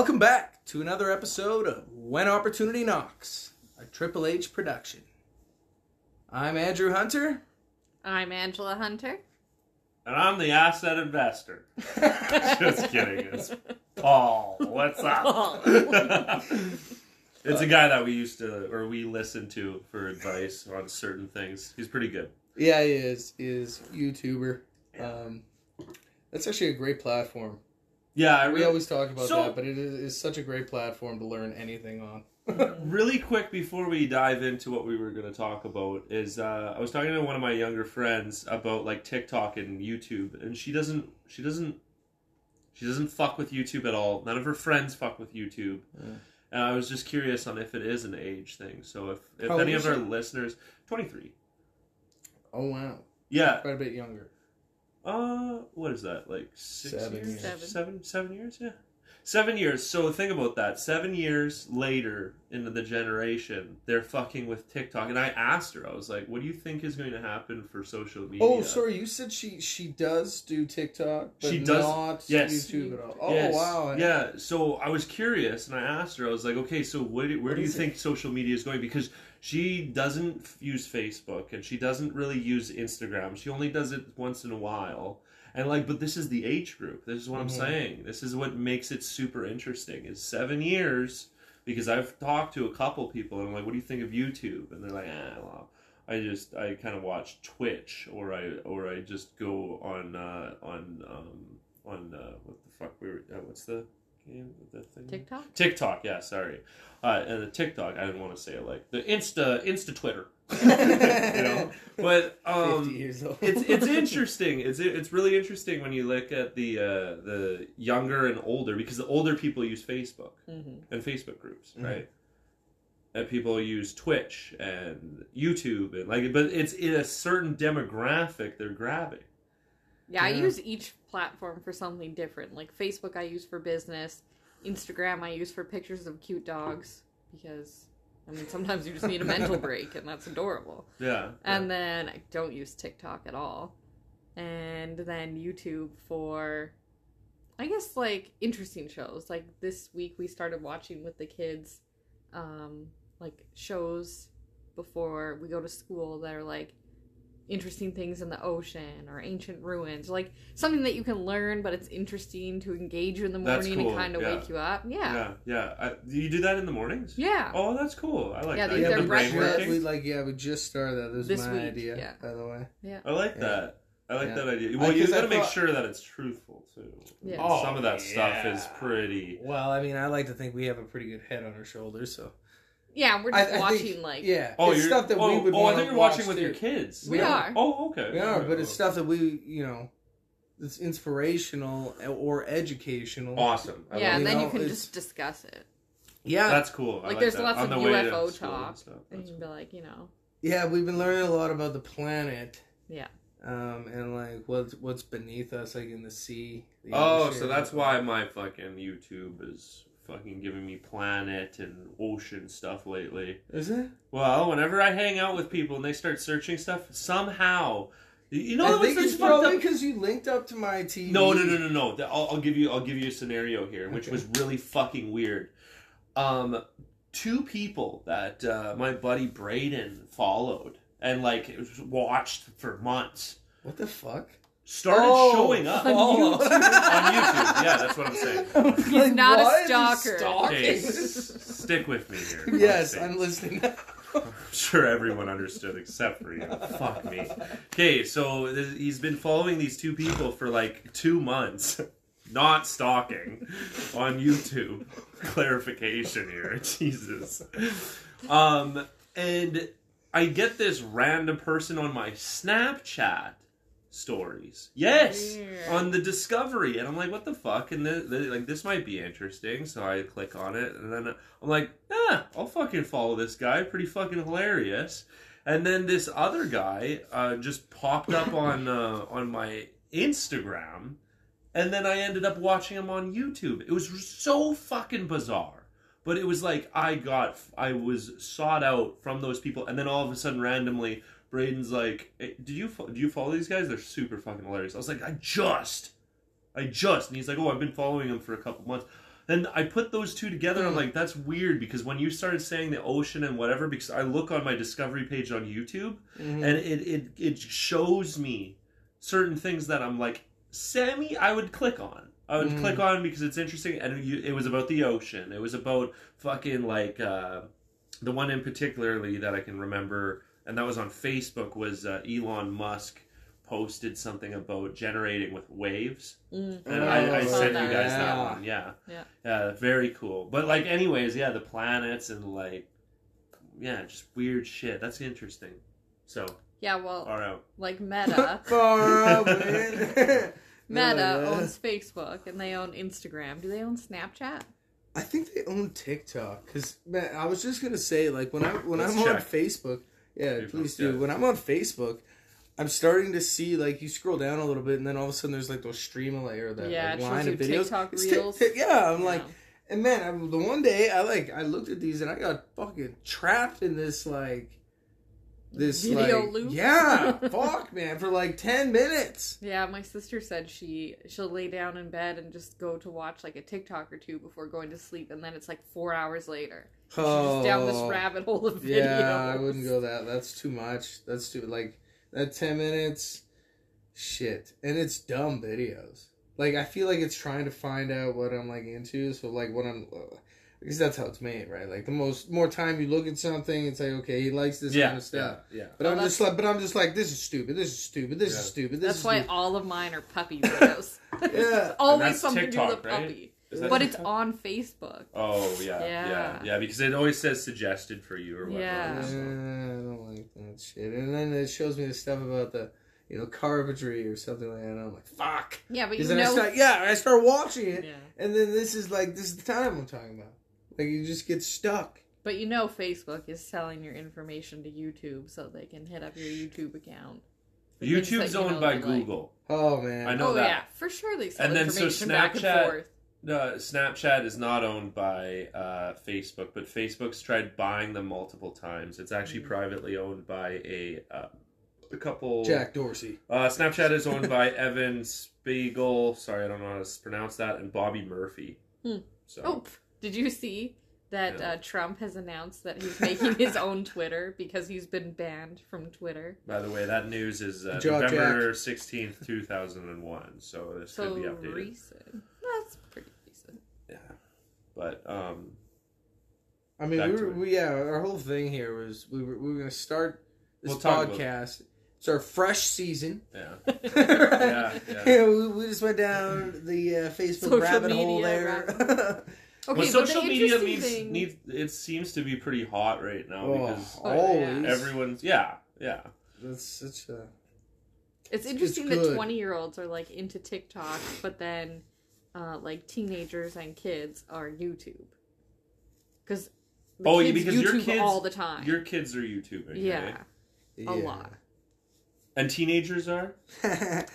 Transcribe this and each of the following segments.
Welcome back to another episode of When Opportunity Knocks, a Triple H production. I'm Andrew Hunter. I'm Angela Hunter. And I'm the asset investor. Just kidding. It's Paul. What's up? it's a guy that we used to, or we listened to for advice on certain things. He's pretty good. Yeah, he is. He is YouTuber. Um, that's actually a great platform. Yeah, I We always talk about So- that, but it is, is such a great platform to learn anything on. really quick before we dive into what we were going to talk about is uh, I was talking to one of my younger friends about like TikTok and YouTube, and she doesn't she doesn't she doesn't fuck with YouTube at all. None of her friends fuck with YouTube, Yeah. and I was just curious on if it is an age thing. So if if How any of our is she? listeners, twenty three, oh wow, yeah, quite a bit younger. Uh, what is that like six Seven years, years. Seven. seven seven years, yeah. Seven years. So think about that. Seven years later into the generation, they're fucking with TikTok. And I asked her, I was like, "What do you think is going to happen for social media?" Oh, sorry, you said she she does do TikTok, but She does- not yes. YouTube at all. Oh Yes. wow, Yeah. So I was curious, and I asked her. I was like, "Okay, so what, where What do you is it? think social media is going?" Because she doesn't use Facebook, and she doesn't really use Instagram. She only does it once in a while. And like, but this is the age group. This is what Mhm. I'm saying. This is what makes it super interesting. Is seven years because I've talked to a couple people and I'm like, "What do you think of YouTube?" And they're like, "Ah, well, I just I kind of watch Twitch or I or I just go on uh, on um, on uh, what the fuck we were uh, what's the the thing TikTok? TikTok yeah sorry uh, and the TikTok I didn't want to say it like the Insta Insta Twitter you know but um fifty years old. it's it's interesting. It's it's really interesting when you look at the uh, the younger and older because the older people use Facebook Mm-hmm. and Facebook groups, Mhm. right? And people use Twitch and YouTube and like, but it's in a certain demographic they're grabbing. Yeah, I use each platform for something different. Like Facebook, I use for business. Instagram, I use for pictures of cute dogs because, I mean, sometimes you just need a mental break, and that's adorable. Yeah, And then I don't use TikTok at all. And then YouTube for, I guess, like interesting shows. Like this week, we started watching with the kids, um, like shows before we go to school that are like interesting things in the ocean or ancient ruins, like something that you can learn, but it's interesting to engage you in the morning cool, and kind of yeah. wake you up. yeah, Yeah. yeah. I, you do that in the mornings? Yeah. Oh, that's cool. I like Yeah, that. they- You they're have the brain breakfast. working. we like yeah, we just started that. This was This my week, idea, yeah. by the way. Yeah, I like Yeah. that. I like Yeah. that idea. Well, you 'cause I got to make sure that it's truthful too. Yeah. Oh, Some of that oh, stuff is pretty. Well, I mean, I like to think we have a pretty good head on our shoulders, so Yeah, we're just I watching think- like yeah, Oh, it's you're stuff that oh, we would. Be. Oh, I wanna thought you're watch watching with too. your kids. We are. Oh, okay. We are, Okay. but it's stuff that we, you know, it's inspirational or educational. awesome. I yeah, and then know, you can just discuss it. Yeah, That's cool. I Like, there's that. lots On of the UFO school and talk. stuff. And you can be like, you know, yeah, we've been learning a lot about the planet. Yeah. Um, and like what's what's beneath us, like in the sea. the Oh, ocean. so that's why my fucking YouTube is fucking giving me planet and ocean stuff lately. Is it? Well, whenever I hang out with people and they start searching stuff, somehow, you know I think it's probably because you linked up to my TV. No, no, no, no, no. I'll, I'll give you. I'll give you a scenario here, which Okay. was really fucking weird. Um, two people that uh, my buddy Braden followed and like watched for months What the fuck? Started Oh, showing up On follow. YouTube. on YouTube. Yeah, that's what I'm saying. He's not a stalker. Okay, s- stick with me here. yes, Honestly. I'm listening. I'm sure everyone understood except for you. Fuck me. Okay, so th- he's been following these two people for like two months, not stalking, on YouTube. Clarification here, Jesus. Um, and I get this random person on my Snapchat stories. Yes, Weird. on the Discovery, and I'm like, what the fuck? And the, the, like, this might be interesting. So I click on it, and then I'm like, ah, I'll fucking follow this guy. Pretty fucking hilarious. And then this other guy uh, just popped up on uh, on my Instagram, and then I ended up watching him on YouTube. It was so fucking bizarre. But it was like I got, I was sought out from those people, and then all of a sudden, randomly, Braden's like, hey, "Did you fo- do you follow these guys? They're super fucking hilarious." I was like, "I just, I just," and he's like, "Oh, I've been following them for a couple months." then I put those two together. I'm Hmm. like, that's weird because when you started saying the ocean and whatever, because I look on my discovery page on YouTube Mhm. and it it it shows me certain things that I'm like Sammy, I would click on. I would Mm. click on because it's interesting and you, it was about the ocean. It was about fucking like uh, the one in particularly that I can remember and that was on Facebook was uh, Elon Musk posted something about generating with waves Mm. and Oh, I, I sent that. you guys that one yeah Yeah. yeah very cool but like anyways yeah the planets and like yeah just weird shit that's interesting so Yeah, well, far out like Meta. Far away. Meta Yeah. owns Facebook and they own Instagram. Do they own Snapchat? I think they own TikTok because man, I was just gonna say like when I when Let's I'm on. Facebook, yeah, Facebook, please do. yeah. When I'm on Facebook, I'm starting to see like you scroll down a little bit and then all of a sudden there's like those stream layer that Yeah, like, line of videos. TikTok It's Tik- reels. Tik- yeah, I'm like, and man, I, the one day I like I looked at these and I got fucking trapped in this like this Video like, loop? Yeah, fuck man, for like ten minutes. Yeah, my sister said she she'll lay down in bed and just go to watch like a TikTok or two before going to sleep, and then it's like four hours later. She's just down this Oh. rabbit hole of videos. Yeah, I wouldn't go that. That's too much. That's too like that ten minutes. Shit, and it's dumb videos. Like I feel like it's trying to find out what I'm like into. So like what I'm, uh, because that's how it's made, right? Like the most more time you look at something, it's like okay, he likes this yeah, kind of stuff. yeah, yeah. But Oh, I'm just like, but I'm just like, this is stupid. This is stupid. This Yeah. is stupid. This That's is why stupid. all of mine are puppy videos. Yeah. always that's something to do with TikTok, right? puppy. Is that But it's on Facebook. Oh yeah, yeah, Yeah. yeah, because it always says suggested for you or whatever. Yeah. Yeah, so. I don't like that shit. And then it shows me the stuff about the, you know, carpentry or something like that. And I'm like, fuck. Yeah, but you Because then I know. start, yeah, I start watching it, yeah. and then this is like this is the time I'm talking about. Like you just get stuck. But you know Facebook is selling your information to YouTube so they can hit up your YouTube account. YouTube's owned by they like. Google. Oh man, I know oh that. yeah, for sure they sell And then so information back and Snapchat- forth. Uh, Snapchat is not owned by uh, Facebook, but Facebook's tried buying them multiple times. It's actually Mhm. privately owned by a uh, a couple. Jack Dorsey. Uh, Snapchat is owned by Evan Spiegel. Sorry, I don't know how to pronounce that, and Bobby Murphy. Hmm. So Oh, pff, did you see that Yeah. uh, Trump has announced that he's making his own Twitter because he's been banned from Twitter? By the way, that news is uh, Good job, November sixteenth, two thousand and one. So this So could be updated. recent. That's pretty recent. Yeah, but um, I mean, we were, we, yeah, our whole thing here was we were we were gonna start this We'll podcast. It's our fresh season. yeah, right? yeah, yeah. we, we just went down the uh, Facebook Social rabbit hole there. rabbit Okay, well, but social media interesting needs, thing- needs it seems to be pretty hot right now oh, because Oh, always. everyone's yeah, yeah. That's such a It's It's interesting that 20 year olds are like into TikTok, but then uh, like teenagers and kids are YouTube. Because Oh, yeah, kids because your kids- all the time. Your kids are YouTubing, yeah, right? a lot. And teenagers are.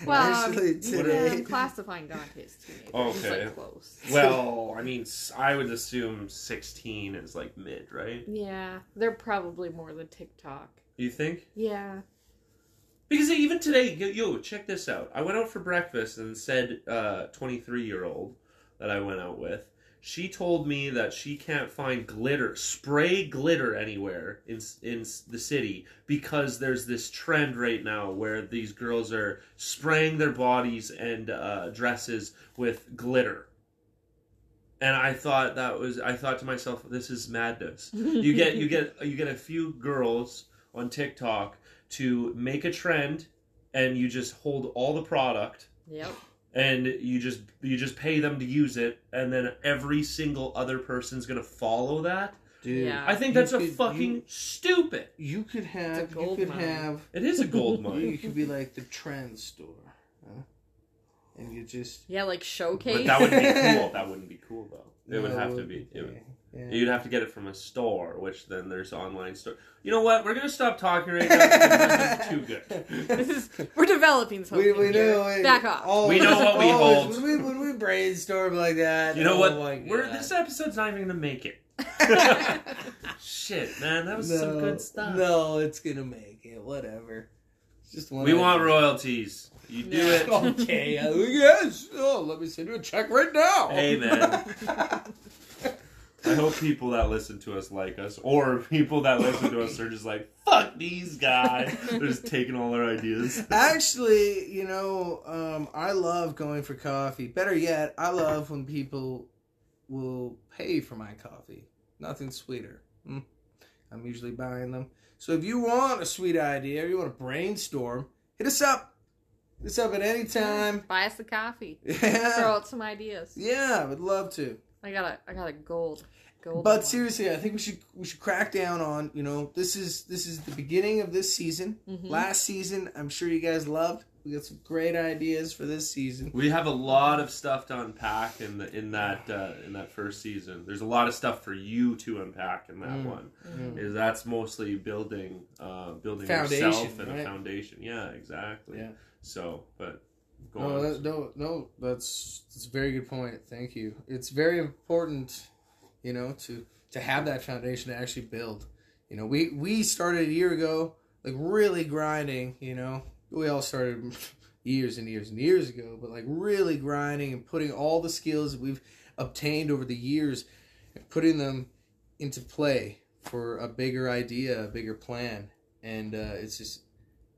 Well, Actually, um, yeah, today, I'm classifying Dante as teenager. He's Okay. like close. Well, I mean, s- I would assume sixteen is like mid, right? Yeah, they're probably more than TikTok. You think? Yeah. Because even today, yo, yo, check this out. I went out for breakfast and said, uh, 23 year old that I went out with, she told me that she can't find glitter, spray glitter anywhere in in the city because there's this trend right now where these girls are spraying their bodies and uh, dresses with glitter. And I thought that was I thought to myself, this is madness. You get you get you get a few girls on TikTok to make a trend and you just hold all the product Yep. And you just you just pay them to use it and then every single other person's gonna follow that dude. Yeah. i think You that's a could- fucking you- stupid You could have. It's a You gold could mine. have. it is a gold mine. You could be like the trend store, huh? and you just. Yeah, like showcase. but that wouldn't be cool that wouldn't be cool though it would have to be it would, yeah. you'd have to get it from a store which then there's online store you know what we're gonna stop talking right now this is too good this is we're developing something. We, we here. know we, Back off. always- We know what we always, hold. When we, when we brainstorm like that, you know oh what we're this episode's not even gonna make it shit man that was some good stuff No, it's gonna make it. Whatever. It's just one. We want royalties. You do Yeah. it. Okay, yes. Oh, let me send you a check right now. Hey, man. I hope people that listen to us like us, or people that listen to us are just like, fuck these guys. They're just taking all our ideas. Actually, you know, um, I love going for coffee. Better yet, I love when people will pay for my coffee. Nothing sweeter. Hmm. I'm usually buying them. So if you want a sweet idea, or you want to brainstorm, hit us up. Hit us up at any time. Buy us a coffee. Yeah. Throw out some ideas. yeah, I would love to. I got a I got a gold. Gold. But one. seriously, I think we should we should crack down on you know this is this is the beginning of this season. Mhm. Last season, I'm sure you guys loved. We got some great ideas for this season. We have a lot of stuff to unpack in the, in that uh, in that first season. There's a lot of stuff for you to unpack in that Mm. one. Mhm. Is that's mostly building uh, building Foundation, yourself and right? a foundation. Yeah, exactly. Yeah. So, but go No, that, no, no. That's that's a very good point. Thank you. It's very important, you know, to to have that foundation to actually build. You know, we we started a year ago, like really grinding. You know, we all started years and years and years ago, but like really grinding and putting all the skills that we've obtained over the years and putting them into play for a bigger idea, a bigger plan. And uh, it's just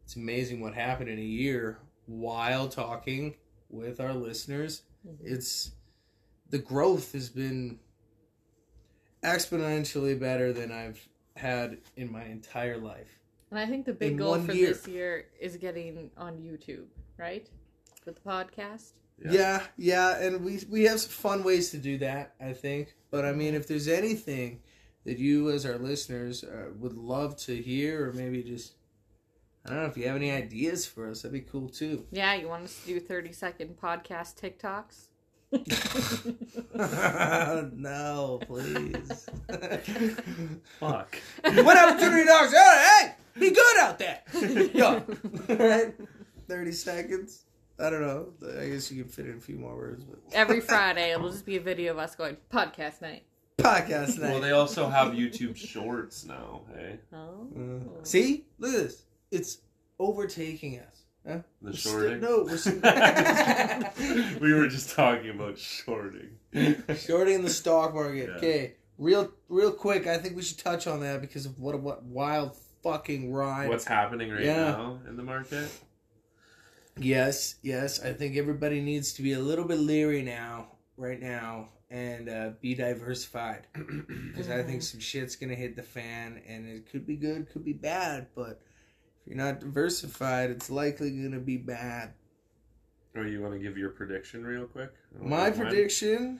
it's amazing what happened in a year while talking with our listeners. Mhm. It's the growth has been exponentially better than I've had in my entire life. And I think the big in goal for year. this year is getting on YouTube, right? With the podcast. Yeah. yeah, and we we have some fun ways to do that, I think. But I mean, if there's anything that you as our listeners uh, would love to hear or maybe just I don't know if you have any ideas for us, that'd be cool too. Yeah, you want us to do 30 second podcast TikToks? no, please. Fuck. what opportunity dogs? Hey, be good out there. Yo, right? Thirty seconds. I don't know. I guess you can fit in a few more words, but Every Friday, it'll just be a video of us going podcast night. podcast night. Well, they also have YouTube Shorts now. Hey, Oh. Uh, see, look at this. It's overtaking us. Huh? the We're still- shorting. no, we're still- we were just talking about shorting. Shorting in the stock market. Yeah. Okay, real, real quick. I think we should touch on that because of what a what wild fucking ride. What's happening right Yeah. now in the market? Yes, yes. I think everybody needs to be a little bit leery now, right now, and uh, be diversified. Because I think some shit's gonna hit the fan, and it could be good, could be bad. But if you're not diversified, it's likely gonna be bad. Or you want to give your prediction real quick? My prediction.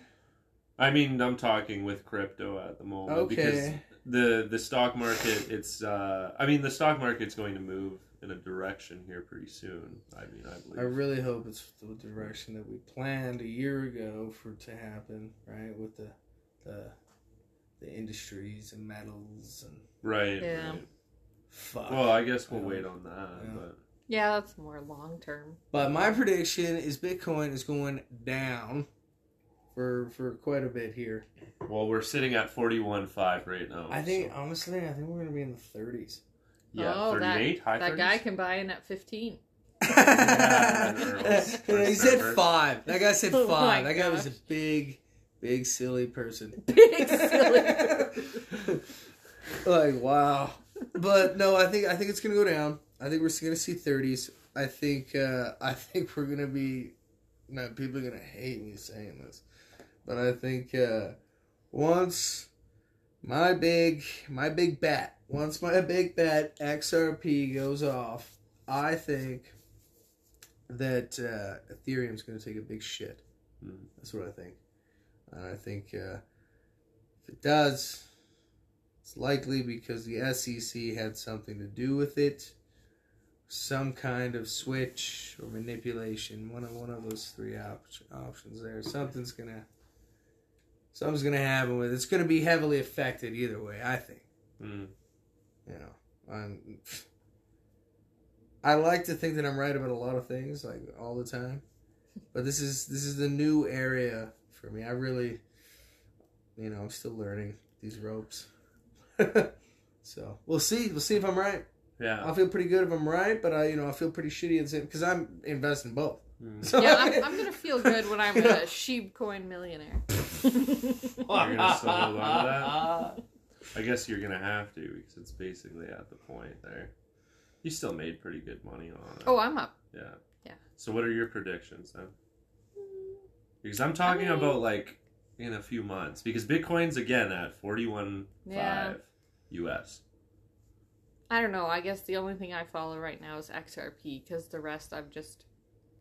I mean, I'm talking with crypto at the moment because the the stock market. It's. uh I mean, the stock market's going to move in a direction here pretty soon. I mean, I believe. I really hope it's the direction that we planned a year ago for it to happen, right? With the the the industries and metals and right. Yeah. right. Fuck. Well, I guess we'll Yeah. wait on that. Yeah. But Yeah, that's more long term. But my prediction is Bitcoin is going down for for quite a bit here. well, we're sitting at forty one five right now. I think so- honestly, I think we're gonna be in the thirties. yeah, oh, thirty eight. High That 30s? guy can buy in at 15. Earls. he said five. That guy said oh five. my that guy was a big, big silly person. Big silly. like wow. But no, I think I think it's gonna go down. I think we're gonna see thirties. I think uh, I think we're gonna be. No, people are gonna hate me saying this, but I think uh, once my big my big bet once my big bet XRP goes off, I think that uh, Ethereum's gonna take a big shit. Hmm. That's what I think, and I think uh, if it does, it's likely because the SEC had something to do with it. Some kind of switch or manipulation. One of one of those three op- options there. Something's gonna something's gonna happen with it. It's gonna be heavily affected either way, I think. Mm. You know. I'm I like to think that I'm right about a lot of things, like all the time. But this is this is the new area for me. I really you know, I'm still learning these ropes. so we'll see. We'll see if I'm right. Yeah. I'll feel pretty good if I'm right, but I, you know, I feel pretty shitty at because I'm investing both. Mm. So Yeah, I'm, I'm gonna feel good when I'm a sheep coin millionaire. You're gonna still hold on to I guess you're gonna have to because it's basically at the point there. You still made pretty good money on it. oh, I'm up. yeah. yeah. So what are your predictions then? Because I'm talking I mean- about like in a few months because Bitcoin's again at forty one Yeah. five US. I don't know. I guess the only thing I follow right now is XRP because the rest I've just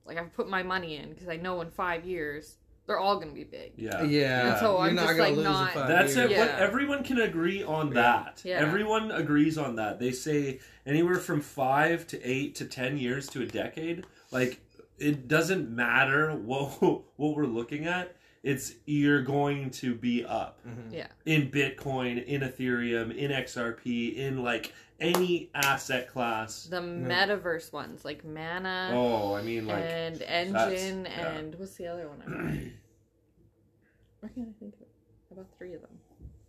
like I've put my money in because I know in five years they're all gonna be big. Yeah. yeah, And so you're I'm not just, gonna like, lose not- That's years. it. What everyone can agree on that. Yeah. Everyone agrees on that. They say anywhere from five to eight to ten years to a decade. Like it doesn't matter what what we're looking at. It's you're going to be up Mhm. Yeah. in Bitcoin, in Ethereum, in XRP, in like any asset class. The metaverse ones like Mana Oh, I mean like and Enjin yeah. and what's the other one? I read? Why can't I think of? About three of them.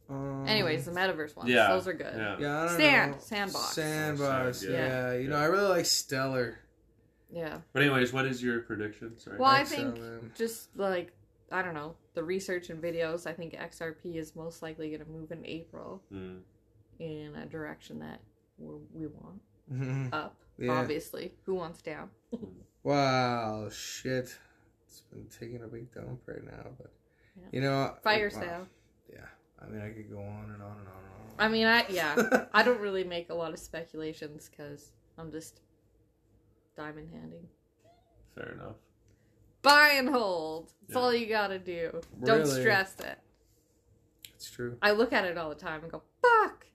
Um, Anyways, the metaverse ones. Yeah. Those are good. yeah. yeah, I don't Sand, know. sandbox. Sandbox, Yeah. yeah. You know, I really like Stellar. Yeah. But anyways, what is your prediction? Sorry. Well, I XLM. think just like I don't know the research and videos. I think XRP is most likely going to move in April Mm. in a direction that we're, we want up. Yeah. Obviously, who wants down? Wow, shit. It's been taking a big dump right now, but Yeah. you know, Fire wow. sale. Yeah, I mean, I could go on and on and on and on. I mean, I yeah, I don't really make a lot of speculations because I'm just diamond handing. Fair enough. Buy and hold. That's Yeah. all you gotta do. Don't stress it. it's true. I look at it all the time and go, fuck.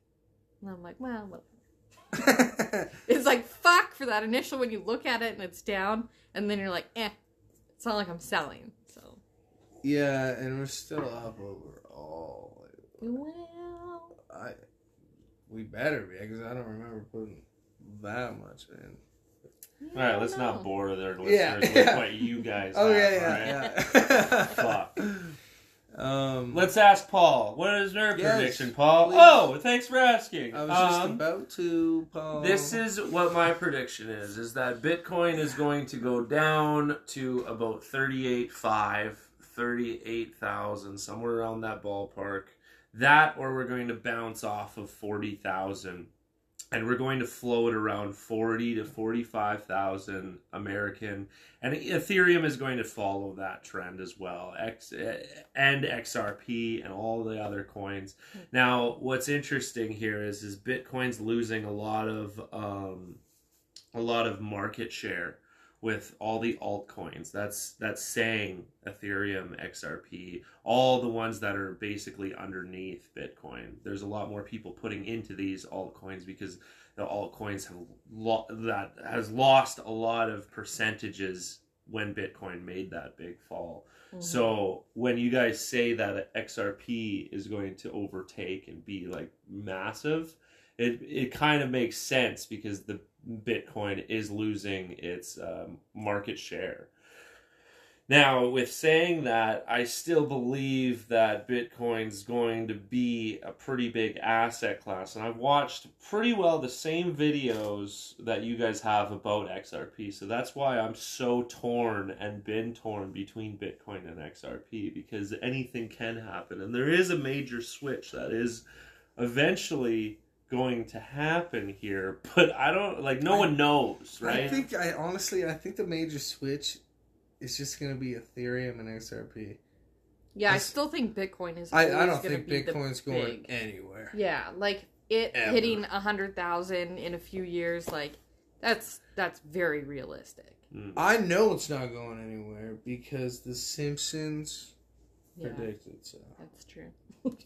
And I'm like, well, whatever. It's like fuck for that initial when you look at it and it's down, and then you're like, eh. It's not like I'm selling. So yeah, and we're still up overall. well, I we better be because I don't remember putting that much in. All right, let's no. not bore their listeners yeah. with what you guys. Oh have, yeah, all right? yeah, yeah. Fuck. Um, Let's ask Paul. What is their Yes, prediction, Paul? please. Oh, thanks for asking. I was just Um, about to. Paul. This is what my prediction is: is that Bitcoin is going to go down to about 38.5, 38,000, somewhere around that ballpark. That, or we're going to bounce off of 40,000, and we're going to float around 40 to 45,000 American, and Ethereum is going to follow that trend as well. X and XRP and all the other coins. Now, what's interesting here is is Bitcoin's losing a lot of um, a lot of market share with all the altcoins. That's that's saying Ethereum, XRP, all the ones that are basically underneath Bitcoin. There's a lot more people putting into these altcoins because the altcoins have lo- that has lost a lot of percentages when Bitcoin made that big fall. Mhm. So when you guys say that XRP is going to overtake and be like massive, it it kind of makes sense because the Bitcoin is losing its um, market share. Now, with saying that, I still believe that Bitcoin's going to be a pretty big asset class, and I've watched pretty well the same videos that you guys have about XRP. So that's why I'm so torn and been torn between Bitcoin and XRP because anything can happen, and there is a major switch that is eventually going to happen here, but I don't like no I- one knows, right? I think I honestly I think the major switch is just gonna be Ethereum and XRP. yeah, I still think Bitcoin is. I, I don't gonna think be Bitcoin's going big- anywhere. Yeah, like it Ever. hitting a hundred thousand in a few years, like that's that's very realistic. Mm. I know it's not going anywhere because The Simpsons Yeah, predicted so. that's true.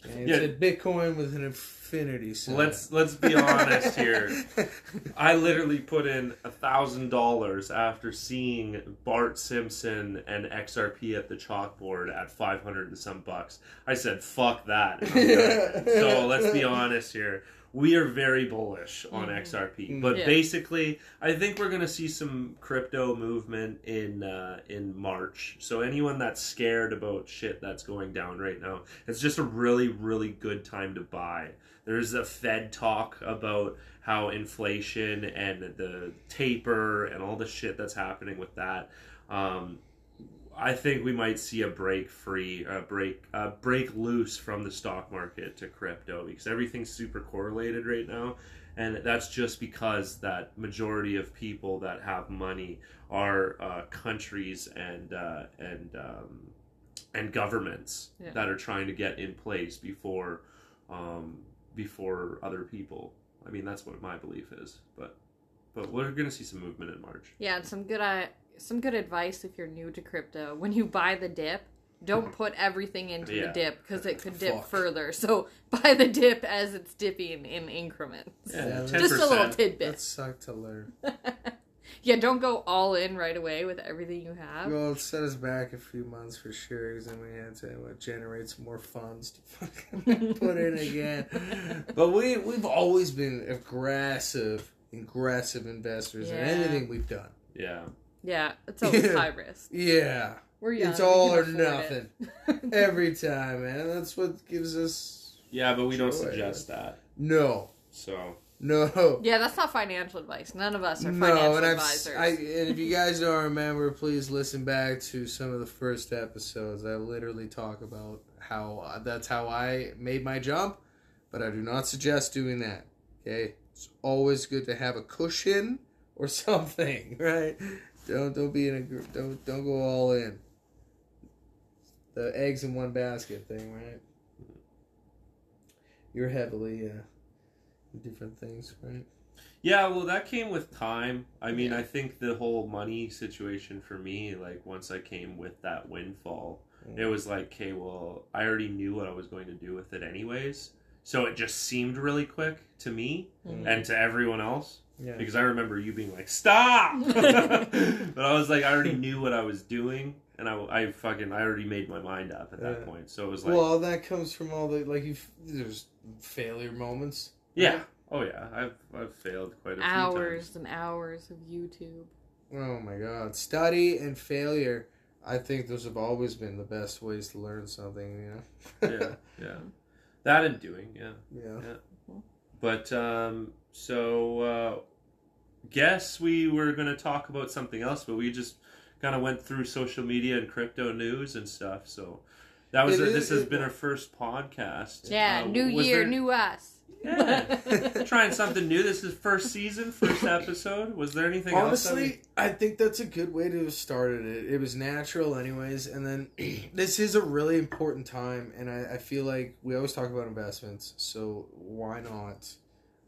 And Yeah. said Bitcoin with an infinity sign. Let's let's be honest here. I literally put in a thousand dollars after seeing Bart Simpson and XRP at the chalkboard at five hundred and some bucks. I said, "Fuck that." So let's be honest here. We are very bullish on Mhm. XRP, Mm. but Yeah. basically, I think we're going to see some crypto movement in uh, in March. So anyone that's scared about shit that's going down right now, it's just a really really good time to buy. there's a Fed talk about how inflation and the taper and all the shit that's happening with that. Um, I think we might see a break free, a break, a break loose from the stock market to crypto because everything's super correlated right now, and that's just because that majority of people that have money are uh, countries and uh, and um, and governments Yeah. that are trying to get in place before um, before other people. I mean, that's what my belief is, but but we're gonna see some movement in March. Yeah, and some good uh, some good advice if you're new to crypto. When you buy the dip, don't put everything into Yeah. the dip because it could dip Fuck. further. So buy the dip as it's dipping in increments. Yeah, Just a little 10%. That tidbit. sucked to learn. yeah, don't go all in right away with everything you have. Well, it set us back a few months for sure, because then we had to what, generate some more funds to fucking put in again. But we we've always been aggressive, aggressive investors in anything we've done. Yeah. Yeah, it's always Yeah. high risk. Yeah, We're young. it's all or nothing every time, man. That's what gives us Yeah, but we don't suggest that. no, So no. yeah, that's not financial advice. None of us are financial and advisors. I, and if you guys don't remember, please listen back to some of the first episodes. I literally talk about how uh, that's how I made my jump, but I do not suggest doing that. Okay, it's always good to have a cushion or something, right? Don't don't be in a don't don't go all in. The eggs in one basket thing, right? You're heavily uh, different things, right? yeah, well, that came with time. I mean, Yeah. I think the whole money situation for me, like once I came with that windfall, Mm. it was like, okay, well, I already knew what I was going to do with it anyways. So it just seemed really quick to me Mhm. and to everyone else. Yeah. Because I remember you being like, "Stop!" but I was like, I already knew what I was doing, and I, I fucking, I already made my mind up at that Yeah. point. So it was like, well, that comes from all the like you. There's failure moments. yeah, oh yeah, I've I've failed quite a few hours times. and hours of YouTube. Oh my god, study and failure. I think those have always been the best ways to learn something. You know. yeah, yeah, that and doing, yeah. yeah. But um, so uh, guess we were going to talk about something else, but we just kind of went through social media and crypto news and stuff. So that was It our, is- this has been our first podcast. Yeah, Uh, new year, there- new us. Yeah, trying something new. This is first season, first episode. Was there anything else? that Honestly, I think that's a good way to have started it. It was natural, anyways. And then this is a really important time, and I, I feel like we always talk about investments. So why not,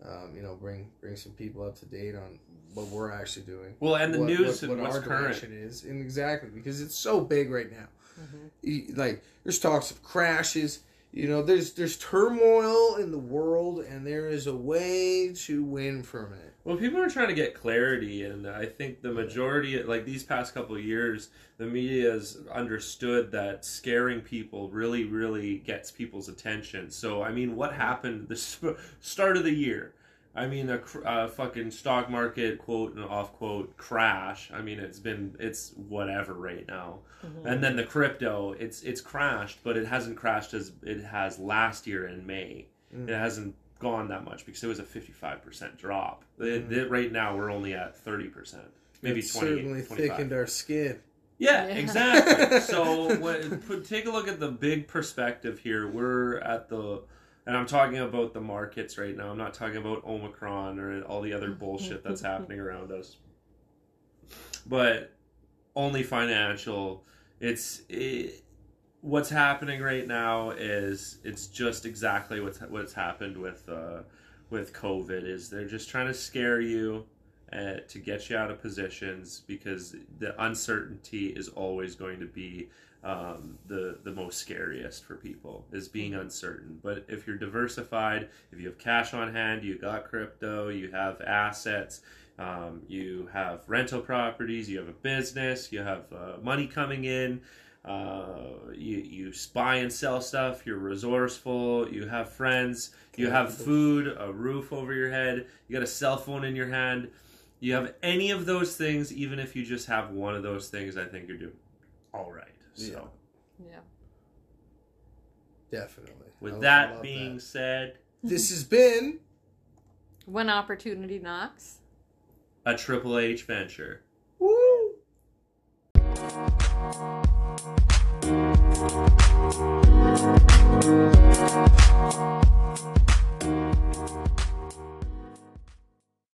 um, you know, bring bring some people up to date on what we're actually doing. well, and the what, news what, and what what's our current. direction is, and exactly because it's so big right now. Mhm. Like there's talks of crashes. You know, there's there's turmoil in the world, and there is a way to win from it. Well, people are trying to get clarity, and I think the majority, like these past couple years, the media has understood that scaring people really, really gets people's attention. So, I mean, what happened the start of the year? I mean, a, cr- a fucking stock market quote and off quote crash. I mean, it's been it's whatever right now. Mhm. And then the crypto, it's it's crashed, but it hasn't crashed as it has last year in May. Mm. It hasn't gone that much because it was a fifty five percent drop. It- Mhm. it- right now, we're only at thirty percent, maybe It 20, certainly 25. thickened our skin. Yeah, Yeah. exactly. so when, put, take a look at the big perspective here. We're at the, and I'm talking about the markets right now. I'm not talking about Omicron or all the other bullshit that's happening around us. But only financial. It's it, what's happening right now is it's just exactly what's what's happened with uh, with COVID. Is they're just trying to scare you uh, to get you out of positions because the uncertainty is always going to be um, the the most scariest for people is being uncertain. But if you're diversified, if you have cash on hand, you got crypto, you have assets, um, you have rental properties, you have a business, you have uh, money coming in. Uh, you you buy and sell stuff. You're resourceful. You have friends. You have food, a roof over your head. You got a cell phone in your hand. You have any of those things, even if you just have one of those things, I think you're doing all right. So, yeah. Definitely. With I that being that. said, this has been When Opportunity Knocks, a Triple H venture. Woo!